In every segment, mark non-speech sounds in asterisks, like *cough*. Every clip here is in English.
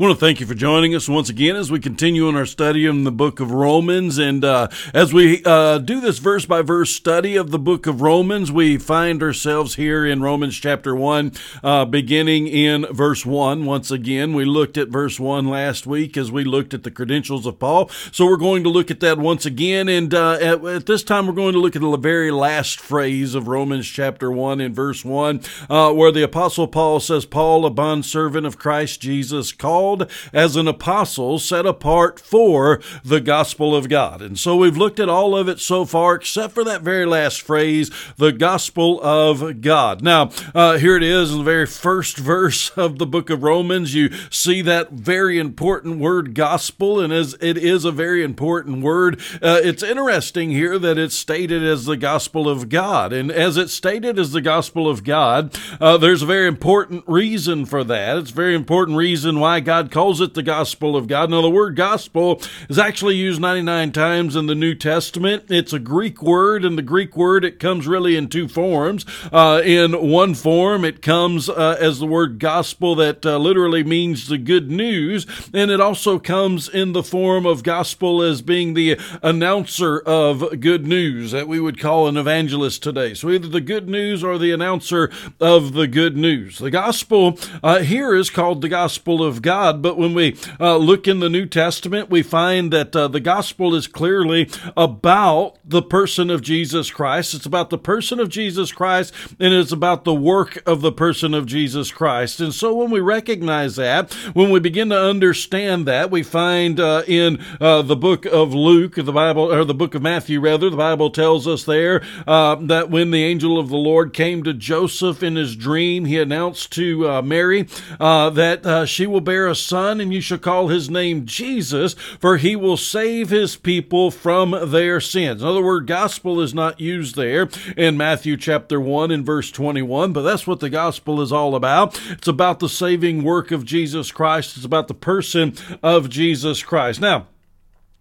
I want to thank you for joining us once again as we continue in our study in the book of Romans. And uh, as we uh, do this verse by verse study of the book of Romans, we find ourselves here in Romans chapter 1, uh, beginning in verse 1. Once again, we looked at verse 1 last week as we looked at the credentials of Paul. So we're going to look at that once again. And uh, at, at, this time, we're going to look at the very last phrase of Romans chapter 1 in verse 1, uh, where the Apostle Paul says, Paul, a bondservant of Christ Jesus, called called as an apostle set apart for the gospel of God. And so we've looked at all of it so far, except for that very last phrase, the gospel of God. Now, uh, here it is in the very first *laughs* verse of the book of Romans. You see that very important word gospel, and as it is a very important word, uh, it's interesting here that it's stated as the gospel of God. And as it's stated as the gospel of God, uh, there's a very important reason for that. It's a very important reason why God God calls it the gospel of God. Now, the word gospel is actually used 99 times in the New Testament. It's a Greek word, and the Greek word, it comes really in two forms. Uh, in one form, it comes uh, as the word gospel that uh, literally means the good news, and it also comes in the form of gospel as being the announcer of good news that we would call an evangelist today. So either the good news or the announcer of the good news. The gospel uh, here is called the gospel of God God. But when we uh, look in the New Testament, we find that uh, the gospel is clearly about the person of Jesus Christ. It's about the person of Jesus Christ, and it's about the work of the person of Jesus Christ. And so when we recognize that, when we begin to understand that, we find uh, in uh, the book of Luke, the Bible, or the book of Matthew, rather, the Bible tells us there uh, that when the angel of the Lord came to Joseph in his dream, he announced to uh, Mary that she will bear a son, and you shall call his name Jesus, for he will save his people from their sins. In other words, gospel is not used there in Matthew chapter 1 and verse 21, but that's what the gospel is all about. It's about the saving work of Jesus Christ, it's about the person of Jesus Christ. Now,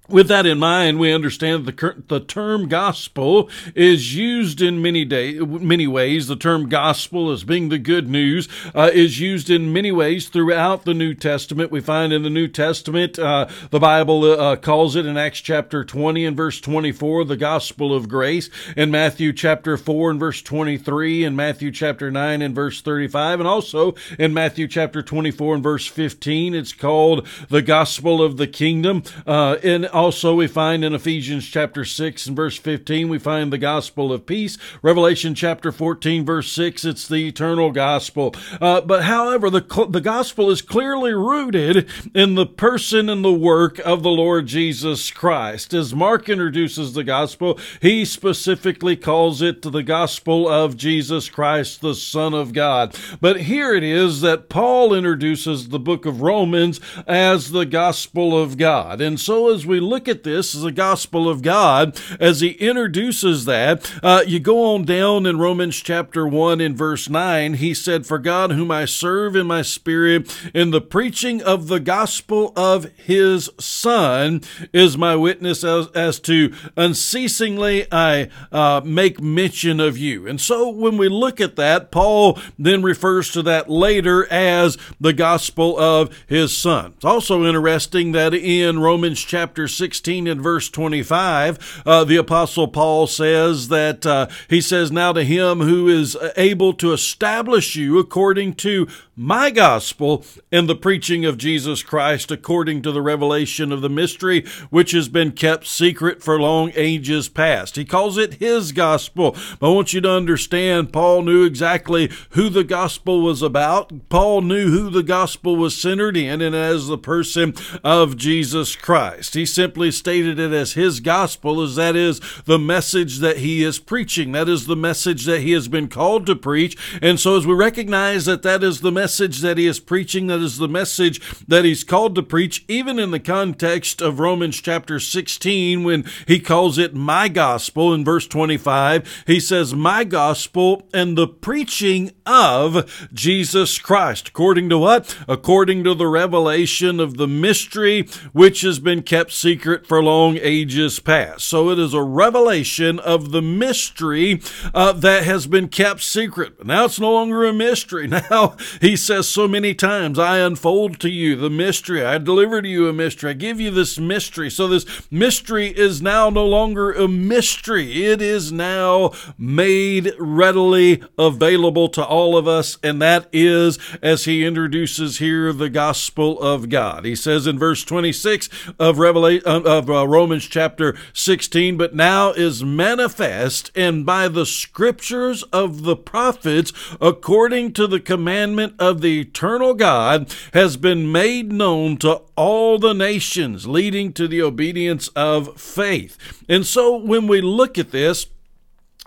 with that in mind, we understand the the term gospel is used in many day, many ways. The term gospel, as being the good news, uh, is used in many ways throughout the New Testament. We find in the New Testament, uh, the Bible uh, calls it in Acts chapter twenty and verse twenty four, the gospel of grace. In Matthew chapter four and verse twenty three, in Matthew chapter nine and verse thirty five, and also in Matthew chapter twenty four and verse fifteen, it's called the gospel of the kingdom. in uh, also, we find in Ephesians chapter 6 and verse 15, we find the gospel of peace. Revelation chapter 14, verse 6, it's the eternal gospel. Uh, but however, the, the gospel is clearly rooted in the person and the work of the Lord Jesus Christ. As Mark introduces the gospel, he specifically calls it the gospel of Jesus Christ, the Son of God. But here it is that Paul introduces the book of Romans as the gospel of God. And so as we look at this as the gospel of God, as he introduces that, uh, you go on down in Romans chapter 1 in verse 9, he said, For God, whom I serve in my spirit, in the preaching of the gospel of his Son, is my witness as, as to unceasingly I uh, make mention of you. And so when we look at that, Paul then refers to that later as the gospel of his Son. It's also interesting that in Romans chapter 16 and verse 25, uh, the Apostle Paul says that uh, he says, Now to him who is able to establish you according to my gospel and the preaching of Jesus Christ, according to the revelation of the mystery which has been kept secret for long ages past. He calls it his gospel. But I want you to understand, Paul knew exactly who the gospel was about. Paul knew who the gospel was centered in, and as the person of Jesus Christ. He simply simply stated it as his gospel, as that is the message that he is preaching. That is the message that he has been called to preach. And so, as we recognize that that is the message that he is preaching, that is the message that he's called to preach, even in the context of Romans chapter 16, when he calls it my gospel in verse 25, he says, My gospel and the preaching of Jesus Christ. According to what? According to the revelation of the mystery which has been kept secret secret for long ages past. So it is a revelation of the mystery uh, that has been kept secret. Now it's no longer a mystery. *laughs* Now he says so many times, I unfold to you the mystery. I deliver to you a mystery. I give you this mystery. So this mystery is now no longer a mystery. It is now made readily available to all of us. And that is, as he introduces here, the gospel of God. He says in verse 26 of Revelation, of uh, Romans chapter 16, but now is manifest and by the scriptures of the prophets, according to the commandment of the eternal God, has been made known to all the nations, leading to the obedience of faith. And so when we look at this,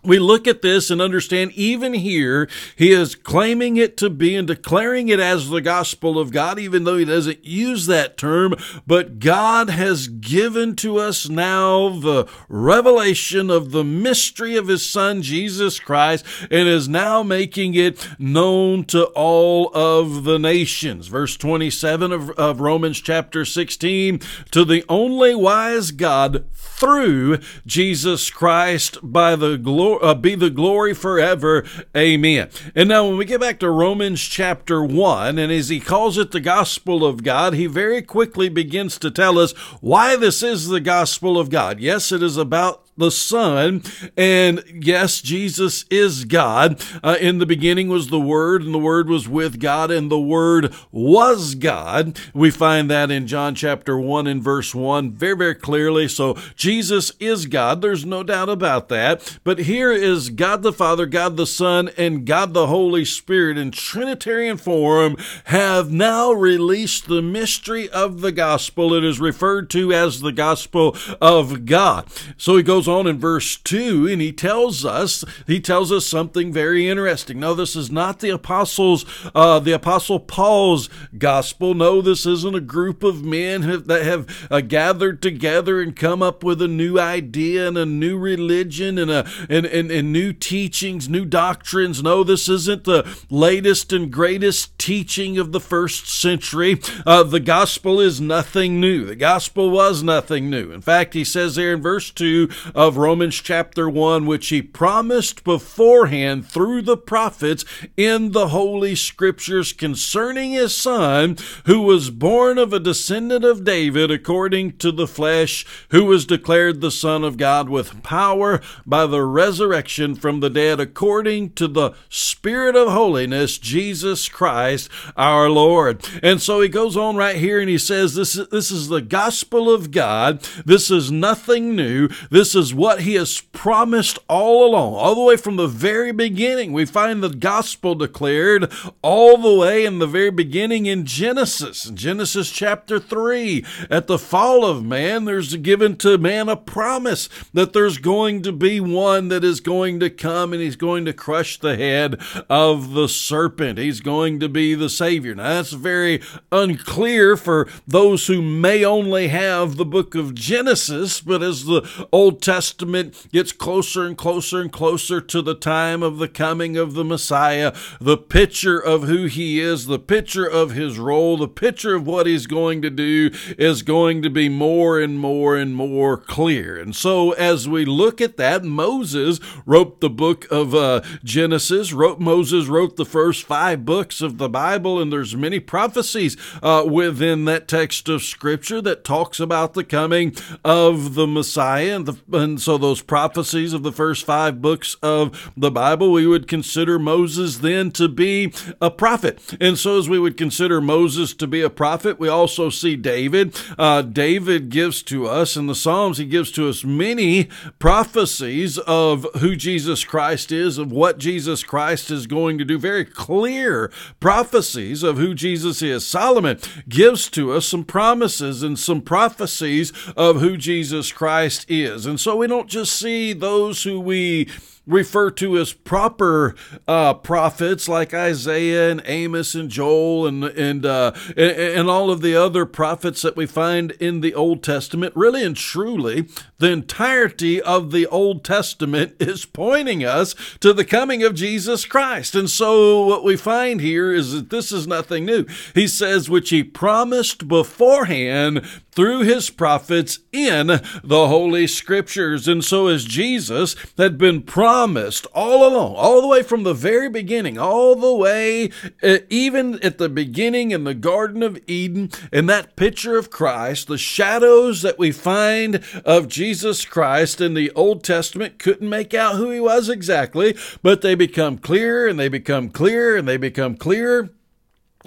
we look at this and understand even here, he is claiming it to be and declaring it as the gospel of God, even though he doesn't use that term. But God has given to us now the revelation of the mystery of his son, Jesus Christ, and is now making it known to all of the nations. Verse 27 of, of Romans chapter 16 to the only wise God through Jesus Christ by the glory uh, be the glory forever. Amen. And now, when we get back to Romans chapter 1, and as he calls it the gospel of God, he very quickly begins to tell us why this is the gospel of God. Yes, it is about the Son. And yes, Jesus is God. Uh, in the beginning was the Word, and the Word was with God, and the Word was God. We find that in John chapter 1 and verse 1 very, very clearly. So Jesus is God. There's no doubt about that. But here is God the Father, God the Son, and God the Holy Spirit in Trinitarian form have now released the mystery of the gospel. It is referred to as the gospel of God. So he goes goes on in verse 2 and he tells us he tells us something very interesting. No this is not the apostles uh, the apostle paul's gospel. No this isn't a group of men that have uh, gathered together and come up with a new idea and a new religion and, a, and, and, and new teachings new doctrines. No this isn't the latest and greatest teaching of the first century. Uh, the gospel is nothing new. The gospel was nothing new. In fact he says there in verse 2 of Romans chapter 1, which he promised beforehand through the prophets in the Holy Scriptures concerning his Son, who was born of a descendant of David according to the flesh, who was declared the Son of God with power by the resurrection from the dead according to the Spirit of holiness, Jesus Christ our Lord. And so he goes on right here and he says, This is, this is the gospel of God. This is nothing new. This is is what he has promised all along, all the way from the very beginning. We find the gospel declared all the way in the very beginning in Genesis, Genesis chapter 3. At the fall of man, there's given to man a promise that there's going to be one that is going to come and he's going to crush the head of the serpent. He's going to be the Savior. Now, that's very unclear for those who may only have the book of Genesis, but as the Old Testament Testament gets closer and closer and closer to the time of the coming of the Messiah, the picture of who he is, the picture of his role, the picture of what he's going to do is going to be more and more and more clear. And so, as we look at that, Moses wrote the book of uh, Genesis. Wrote Moses wrote the first five books of the Bible, and there's many prophecies uh, within that text of Scripture that talks about the coming of the Messiah and the and so those prophecies of the first five books of the Bible, we would consider Moses then to be a prophet. And so as we would consider Moses to be a prophet, we also see David. Uh, David gives to us in the Psalms, he gives to us many prophecies of who Jesus Christ is, of what Jesus Christ is going to do. Very clear prophecies of who Jesus is. Solomon gives to us some promises and some prophecies of who Jesus Christ is. And so we don't just see those who we refer to as proper uh, prophets like Isaiah and Amos and Joel and and, uh, and and all of the other prophets that we find in the Old Testament, really and truly, the entirety of the Old Testament *laughs* is pointing us to the coming of Jesus Christ. And so what we find here is that this is nothing new. He says, which he promised beforehand through his prophets in the Holy Scriptures. And so, as Jesus had been promised all along, all the way from the very beginning, all the way, uh, even at the beginning in the Garden of Eden, in that picture of Christ, the shadows that we find of Jesus Christ in the Old Testament couldn't make out who he was exactly, but they become clearer and they become clearer and they become clearer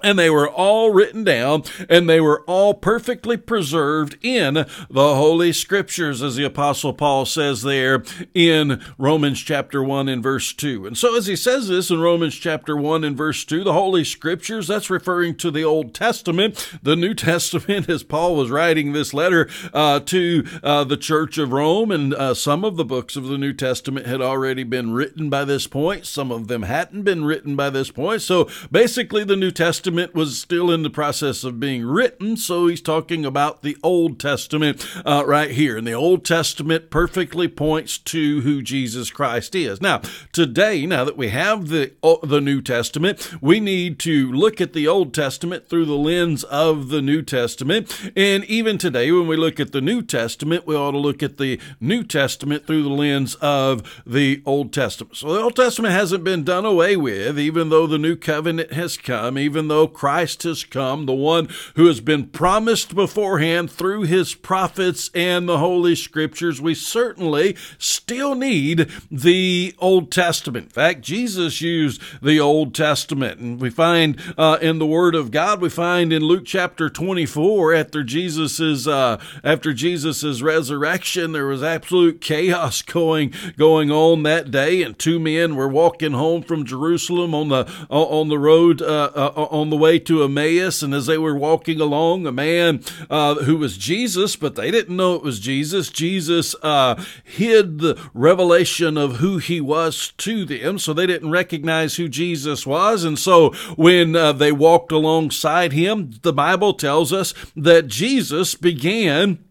and they were all written down and they were all perfectly preserved in the holy scriptures as the apostle paul says there in romans chapter 1 and verse 2 and so as he says this in romans chapter 1 and verse 2 the holy scriptures that's referring to the old testament. The new *laughs* testament as paul was writing this letter uh, to uh, the church of rome and uh, some of the books of the new testament had already been written by this point. Some of them hadn't been written by this point. So basically the new testament Testament was still in the process of being written, so he's talking about the Old Testament uh, right here. And the Old Testament perfectly points to who Jesus Christ is. Now, today, now that we have the, the New Testament, we need to look at the Old Testament through the lens of the New Testament. And even today, when we look at the New Testament, we ought to look at the New Testament through the lens of the Old Testament. So the Old Testament hasn't been done away with, even though the New Covenant has come, even though though Christ has come, the one who has been promised beforehand through his prophets and the Holy Scriptures, we certainly still need the Old Testament. In fact, Jesus used the Old Testament, and we find uh, in the Word of God, we find in Luke chapter 24, after Jesus's uh, after Jesus's resurrection, there was absolute chaos *laughs* going going on that day, and two men were walking home from Jerusalem on the on the road uh, uh on on the way to Emmaus, and as they were walking along, a man uh, who was Jesus, but they didn't know it was Jesus. Jesus uh, hid the revelation of who he was to them, so they didn't recognize who Jesus was. And so when uh, they walked alongside him, the Bible tells us that Jesus began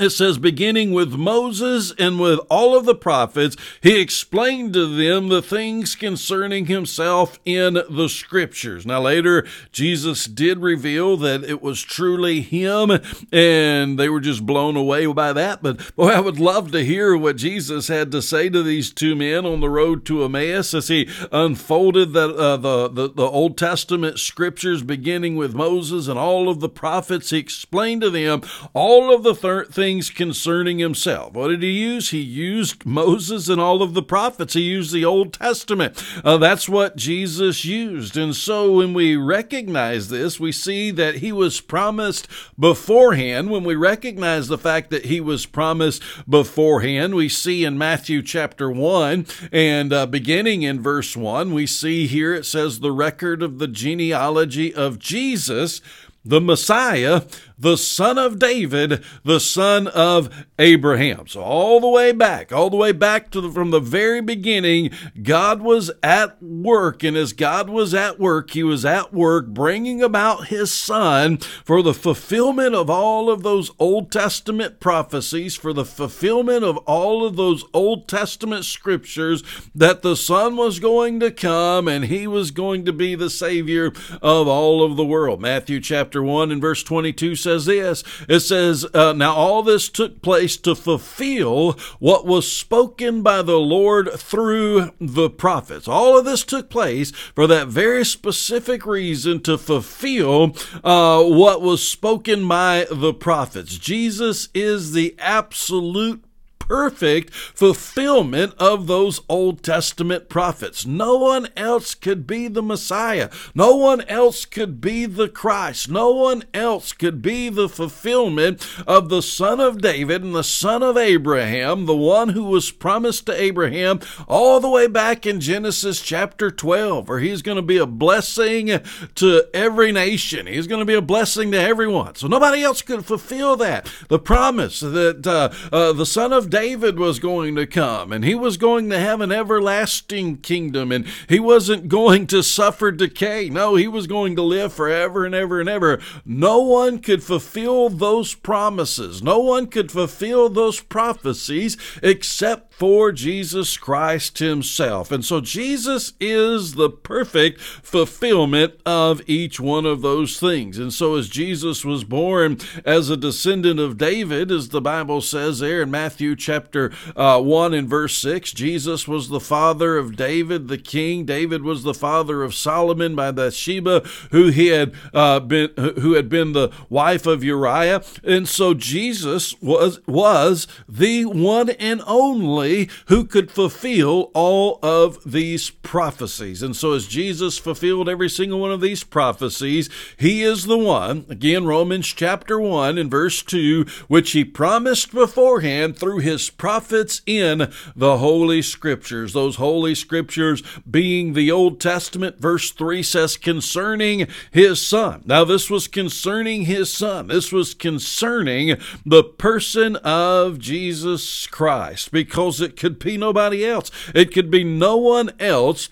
it says, beginning with Moses and with all of the prophets, he explained to them the things concerning himself in the scriptures. Now, later, Jesus did reveal that it was truly him, and they were just blown away by that. But boy, I would love to hear what Jesus had to say to these two men on the road to Emmaus as he unfolded the, uh, the, the, the Old Testament scriptures, beginning with Moses and all of the prophets. He explained to them all of the thir- things things concerning himself. What did he use? He used Moses and all of the prophets. He used the Old Testament. Uh, that's what Jesus used. And so when we recognize this, we see that he was promised beforehand. When we recognize the fact that he was promised beforehand, we see in Matthew chapter 1 and uh, beginning in verse 1, we see here it says the record of the genealogy of Jesus the Messiah, the son of David, the son of Abraham. So all the way back, all the way back to the, from the very beginning, God was at work. And as God was at work, he was at work bringing about his son for the fulfillment of all of those Old Testament prophecies, for the fulfillment of all of those Old Testament scriptures that the son was going to come and he was going to be the savior of all of the world. Matthew chapter 1 and verse 22 says this it says, uh, Now all this took place to fulfill what was spoken by the Lord through the prophets. All of this took place for that very specific reason to fulfill uh, what was spoken by the prophets. Jesus is the absolute perfect fulfillment of those Old Testament prophets. No one else could be the Messiah. No one else could be the Christ. No one else could be the fulfillment of the Son of David and the Son of Abraham, the one who was promised to Abraham all the way back in Genesis chapter 12, where he's going to be a blessing to every nation. He's going to be a blessing to everyone. So nobody else could fulfill that. The promise that uh, uh, the Son of David David was going to come and he was going to have an everlasting kingdom and he wasn't going to suffer decay. No, he was going to live forever and ever and ever. No one could fulfill those promises. No one could fulfill those prophecies except for Jesus Christ himself. And so Jesus is the perfect fulfillment of each one of those things. And so as Jesus was born as a descendant of David, as the Bible says there in Matthew chapter uh, 1 and verse 6, Jesse was the father of David the king. David was the father of Solomon by Bathsheba, who he had uh, been who had been the wife of Uriah. And so Jesus was was the one and only who could fulfill all of these prophecies. And so as Jesus fulfilled every single one of these prophecies, he is the one, again Romans chapter 1 and verse 2, which he promised beforehand through his prophets in the holy scriptures. Those holy scriptures being the Old Testament, verse 3 says concerning his son. Now this was concerning his son. This was concerning the person of Jesus Christ because it could be nobody else. It could be no one else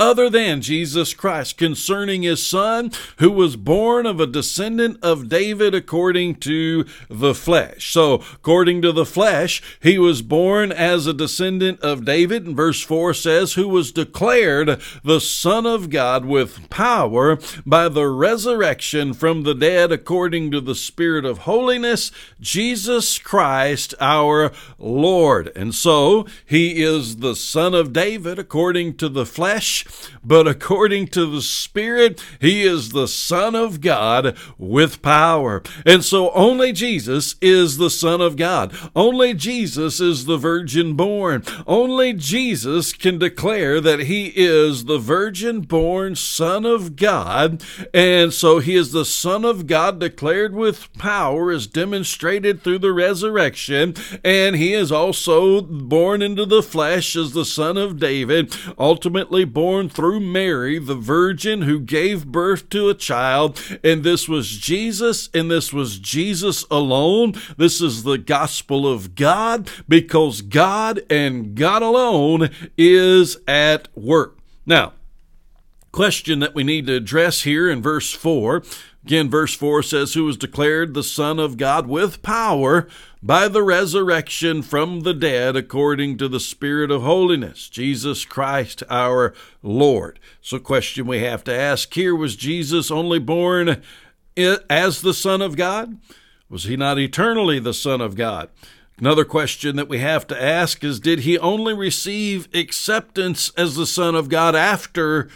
other than Jesus Christ concerning his son, who was born of a descendant of David according to the flesh. So, according to the flesh, he was born as a descendant of David, and verse 4 says, who was declared the Son of God with power by the resurrection from the dead according to the Spirit of holiness, Jesus Christ our Lord. And so, he is the Son of David according to the flesh but according to the Spirit, he is the Son of God with power. And so only Jesus is the Son of God. Only Jesus is the virgin born. Only Jesus can declare that he is the virgin born Son of God. And so he is the Son of God declared with power as demonstrated through the resurrection. And he is also born into the flesh as the Son of David, ultimately born through Mary, the virgin who gave birth to a child. And this was Jesus, and this was Jesus alone. This is the gospel of God because God and God alone is at work. Now, question that we need to address here in verse 4 Again, verse 4 says, Who was declared the Son of God with power by the resurrection from the dead according to the Spirit of holiness, Jesus Christ our Lord. So, question we have to ask here was Jesus only born as the Son of God? Was he not eternally the Son of God? Another question that we have to ask is Did he only receive acceptance as the Son of God after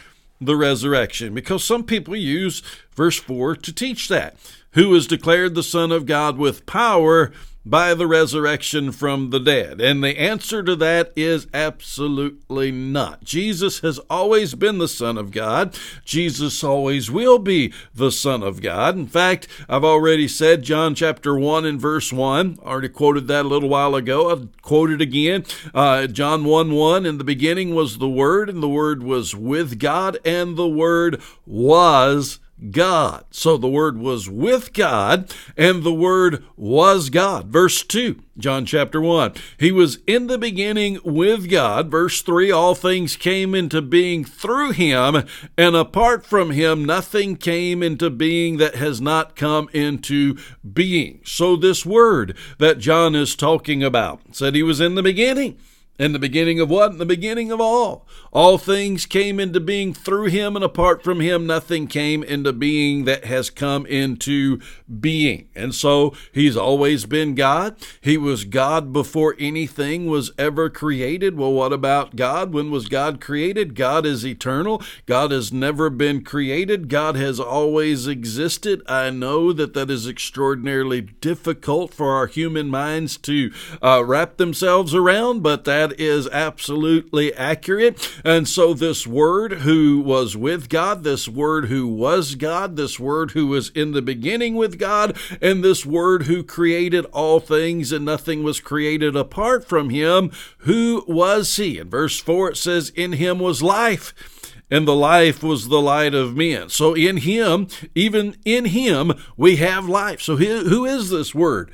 the resurrection? Because some people use verse 4 to teach that. Who is declared the Son of God with power by the resurrection from the dead? And the answer to that is absolutely not. Jesus has always been the Son of God. Jesus always will be the Son of God. In fact, I've already said John chapter 1 and verse 1. I already quoted that a little while ago. I'll quote it again. Uh, John 1 1 In the beginning was the Word, and the Word was with God, and the Word was God. So the Word was with God, and the Word was God. Verse 2, John chapter 1. He was in the beginning with God. Verse 3, all things came into being through him, and apart from him, nothing came into being that has not come into being. So this Word that John is talking about said he was in the beginning. In the beginning of what? In the beginning of all. All things came into being through him, and apart from him, nothing came into being that has come into being. And so he's always been God. He was God before anything was ever created. Well, what about God? When was God created? God is eternal. God has never been created. God has always existed. I know that that is extraordinarily difficult for our human minds to uh, wrap themselves around, but that is absolutely accurate. And so, this Word who was with God, this Word who was God, this Word who was in the beginning with God, and this Word who created all things and nothing was created apart from Him, who was He? In verse 4, it says, In Him was life and the life was the light of men. So in him, even in him, we have life. So who is this word?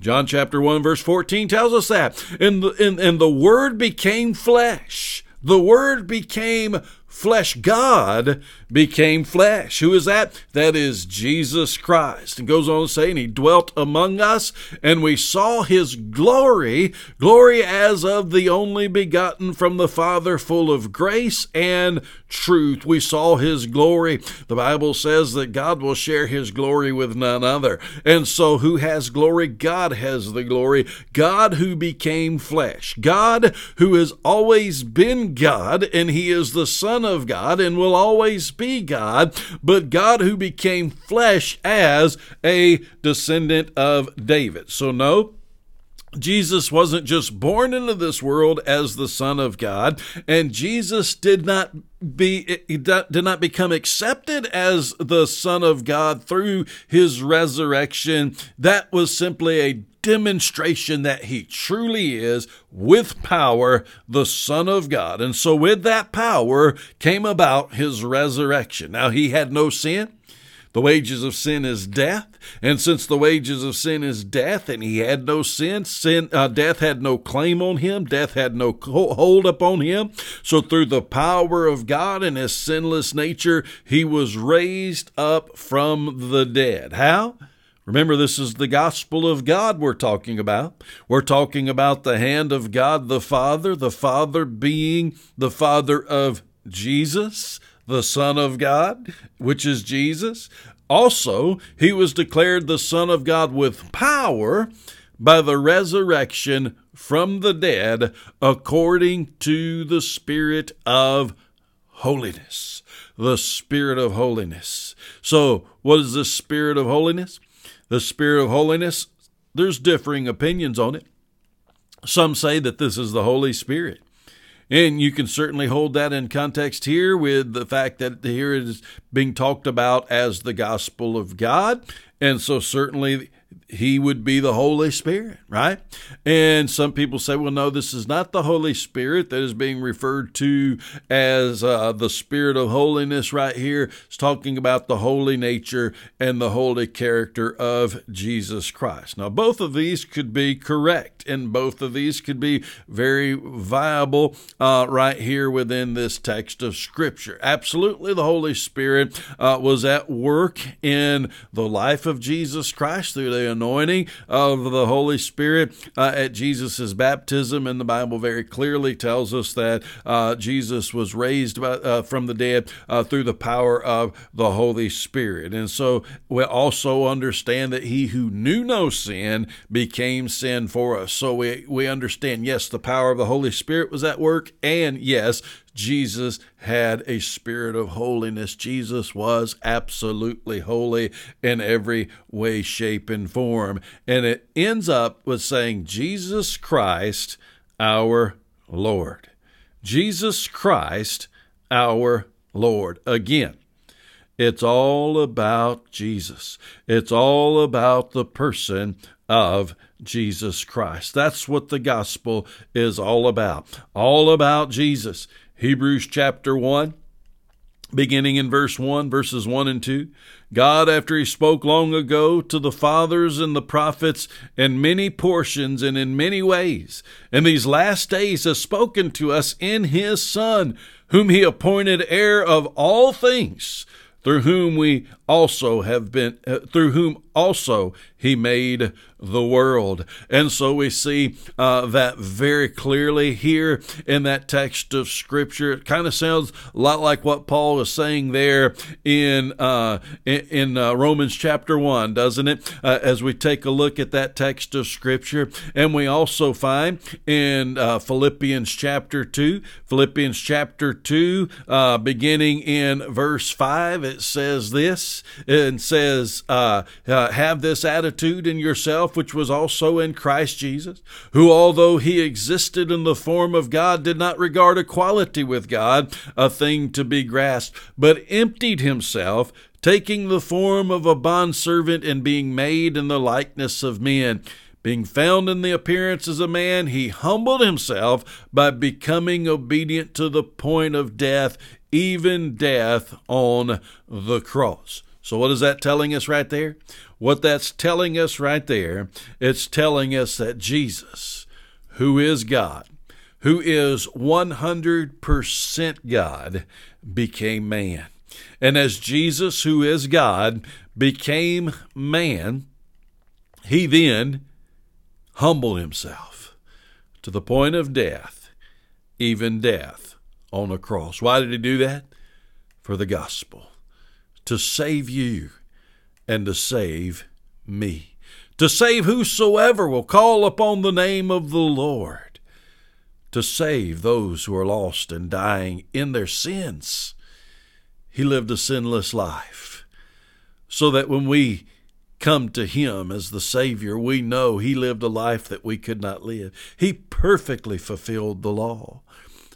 John chapter 1 verse 14 tells us that. And the, and, and the word became flesh. The word became flesh. God became flesh. Who is that? That is Jesus Christ. And goes on to say, and he dwelt among us, and we saw his glory, glory as of the only begotten from the Father, full of grace and truth. We saw his glory. The Bible says that God will share his glory with none other. And so, who has glory? God has the glory. God who became flesh. God who has always been God, and he is the Son of God and will always be God, but God who became flesh as a descendant of David. So, no, Jesus wasn't just born into this world as the Son of God, and Jesus did not be did not become accepted as the Son of God through his resurrection. That was simply a demonstration that he truly is, with power, the Son of God. And so, with that power came about his resurrection. Now, he had no sin. The wages of sin is death, and since the wages of sin is death, and he had no sin, sin uh, death had no claim on him, death had no hold upon him. So through the power of God and his sinless nature, he was raised up from the dead. How? Remember, this is the gospel of God we're talking about. We're talking about the hand of God the Father, the Father being the Father of Jesus, the Son of God, which is Jesus. Also, he was declared the Son of God with power by the resurrection from the dead according to the Spirit of holiness. The Spirit of holiness. So, what is the Spirit of holiness? The Spirit of holiness, there's differing opinions on it. Some say that this is the Holy Spirit. And you can certainly hold that in context here with the fact that here it is being talked about as the gospel of God. And so, certainly, he would be the Holy Spirit, right? And some people say, well, no, this is not the Holy Spirit that is being referred to as uh, the Spirit of holiness right here. It's talking about the holy nature and the holy character of Jesus Christ. Now, both of these could be correct, and both of these could be very viable uh, right here within this text of Scripture. Absolutely, the Holy Spirit uh, was at work in the life of Jesus Christ through the anointing of the Holy Spirit uh, at Jesus' baptism. And the Bible very clearly tells us that uh, Jesus was raised by, uh, from the dead uh, through the power of the Holy Spirit. And so we also understand that he who knew no sin became sin for us. So we, we understand, yes, the power of the Holy Spirit was at work, and yes, Jesus had a spirit of holiness. Jesus was absolutely holy in every way, shape, and form. And it ends up with saying, Jesus Christ, our Lord. Jesus Christ, our Lord. Again, it's all about Jesus. It's all about the person of Jesus Christ. That's what the gospel is all about. All about Jesus. Hebrews chapter 1, beginning in verse 1, verses 1 and 2. God, after He spoke long ago to the fathers and the prophets in many portions and in many ways, in these last days has spoken to us in His Son, whom He appointed heir of all things, through whom we also have been, uh, through whom also He made the world. And so we see uh, that very clearly here in that text of Scripture. It kind of sounds a lot like what Paul is saying there in uh, in, in uh, Romans chapter one, doesn't it? Uh, as we take a look at that text of Scripture, and we also find in uh, Philippians chapter two, Philippians chapter two, uh, beginning in verse five, it says this. It says, "Have this attitude in yourself." which was also in Christ Jesus, who, although he existed in the form of God, did not regard equality with God a thing to be grasped, but emptied himself, taking the form of a bondservant and being made in the likeness of men. Being found in the appearance as a man, he humbled himself by becoming obedient to the point of death, even death on the cross. So, what is that telling us right there? What that's telling us right there, it's telling us that Jesus, who is God, who is 100% God, became man. And as Jesus, who is God, became man, he then humbled himself to the point of death, even death on a cross. Why did he do that? For the gospel, to save you and to save me, to save whosoever will call upon the name of the Lord, to save those who are lost and dying in their sins. He lived a sinless life so that when we come to Him as the Savior, we know He lived a life that we could not live. He perfectly fulfilled the law.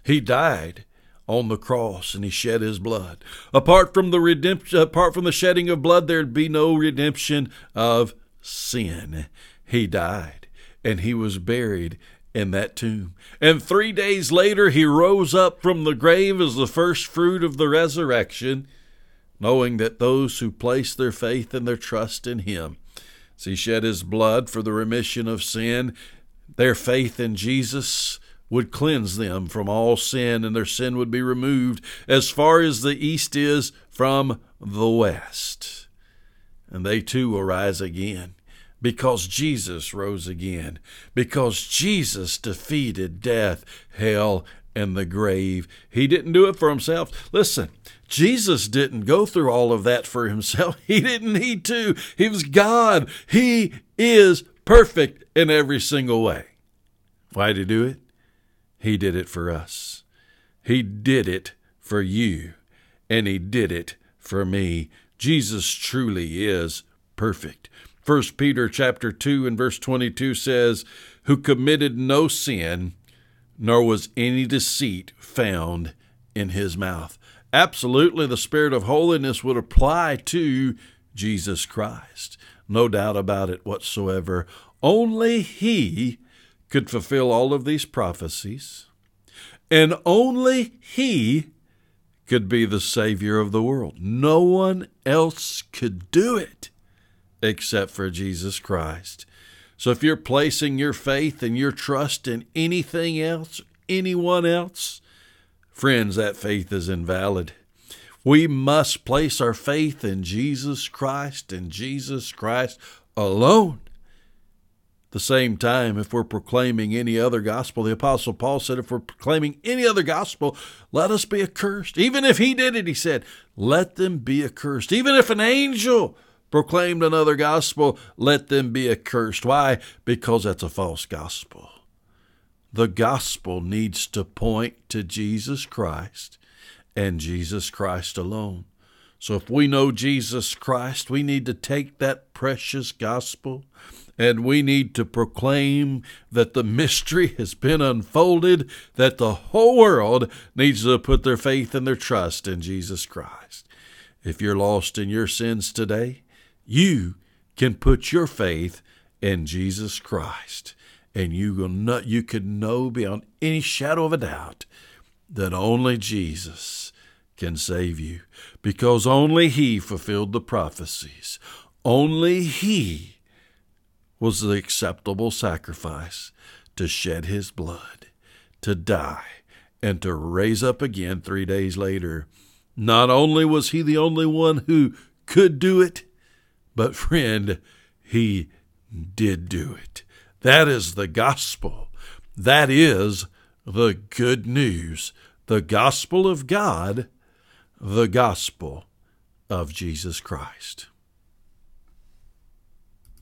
He died on the cross and he shed his blood. Apart from the redemption apart from the shedding of blood there'd be no redemption of sin. He died and he was buried in that tomb. And 3 days later he rose up from the grave as the first fruit of the resurrection, knowing that those who place their faith and their trust in him as he shed his blood for the remission of sin, their faith in Jesus would cleanse them from all sin, and their sin would be removed as far as the east is from the west. And they too will rise again because Jesus rose again, because Jesus defeated death, hell, and the grave. He didn't do it for himself. Listen, Jesus didn't go through all of that for himself. *laughs* He didn't need to. He was God. He is perfect in every single way. Why did he do it? He did it for us. He did it for you, and He did it for me. Jesus truly is perfect. 1 Peter chapter 2 and verse 22 says, "Who committed no sin, nor was any deceit found in his mouth." Absolutely the spirit of holiness would apply to Jesus Christ. No doubt about it whatsoever. Only he could fulfill all of these prophecies, and only He could be the Savior of the world. No one else could do it except for Jesus Christ. So if you're placing your faith and your trust in anything else, anyone else, friends, that faith is invalid. We must place our faith in Jesus Christ and Jesus Christ alone the same time, if we're proclaiming any other gospel, the Apostle Paul said, if we're proclaiming any other gospel, let us be accursed. Even if he did it, he said, let them be accursed. Even if an angel proclaimed another gospel, let them be accursed. Why? Because that's a false gospel. The gospel needs to point to Jesus Christ and Jesus Christ alone. So if we know Jesus Christ, we need to take that precious gospel and we need to proclaim that the mystery *laughs* has been unfolded, that the whole world needs to put their faith and their trust in Jesus Christ. If you're lost in your sins today, you can put your faith in Jesus Christ, and you will not, you can know beyond any shadow of a doubt that only Jesus can save you, because only He fulfilled the prophecies. Only He was the acceptable sacrifice to shed his blood, to die, and to raise up again three days later. Not only was he the only one who could do it, but friend, he did do it. That is the gospel. That is the good news. The gospel of God, the gospel of Jesus Christ.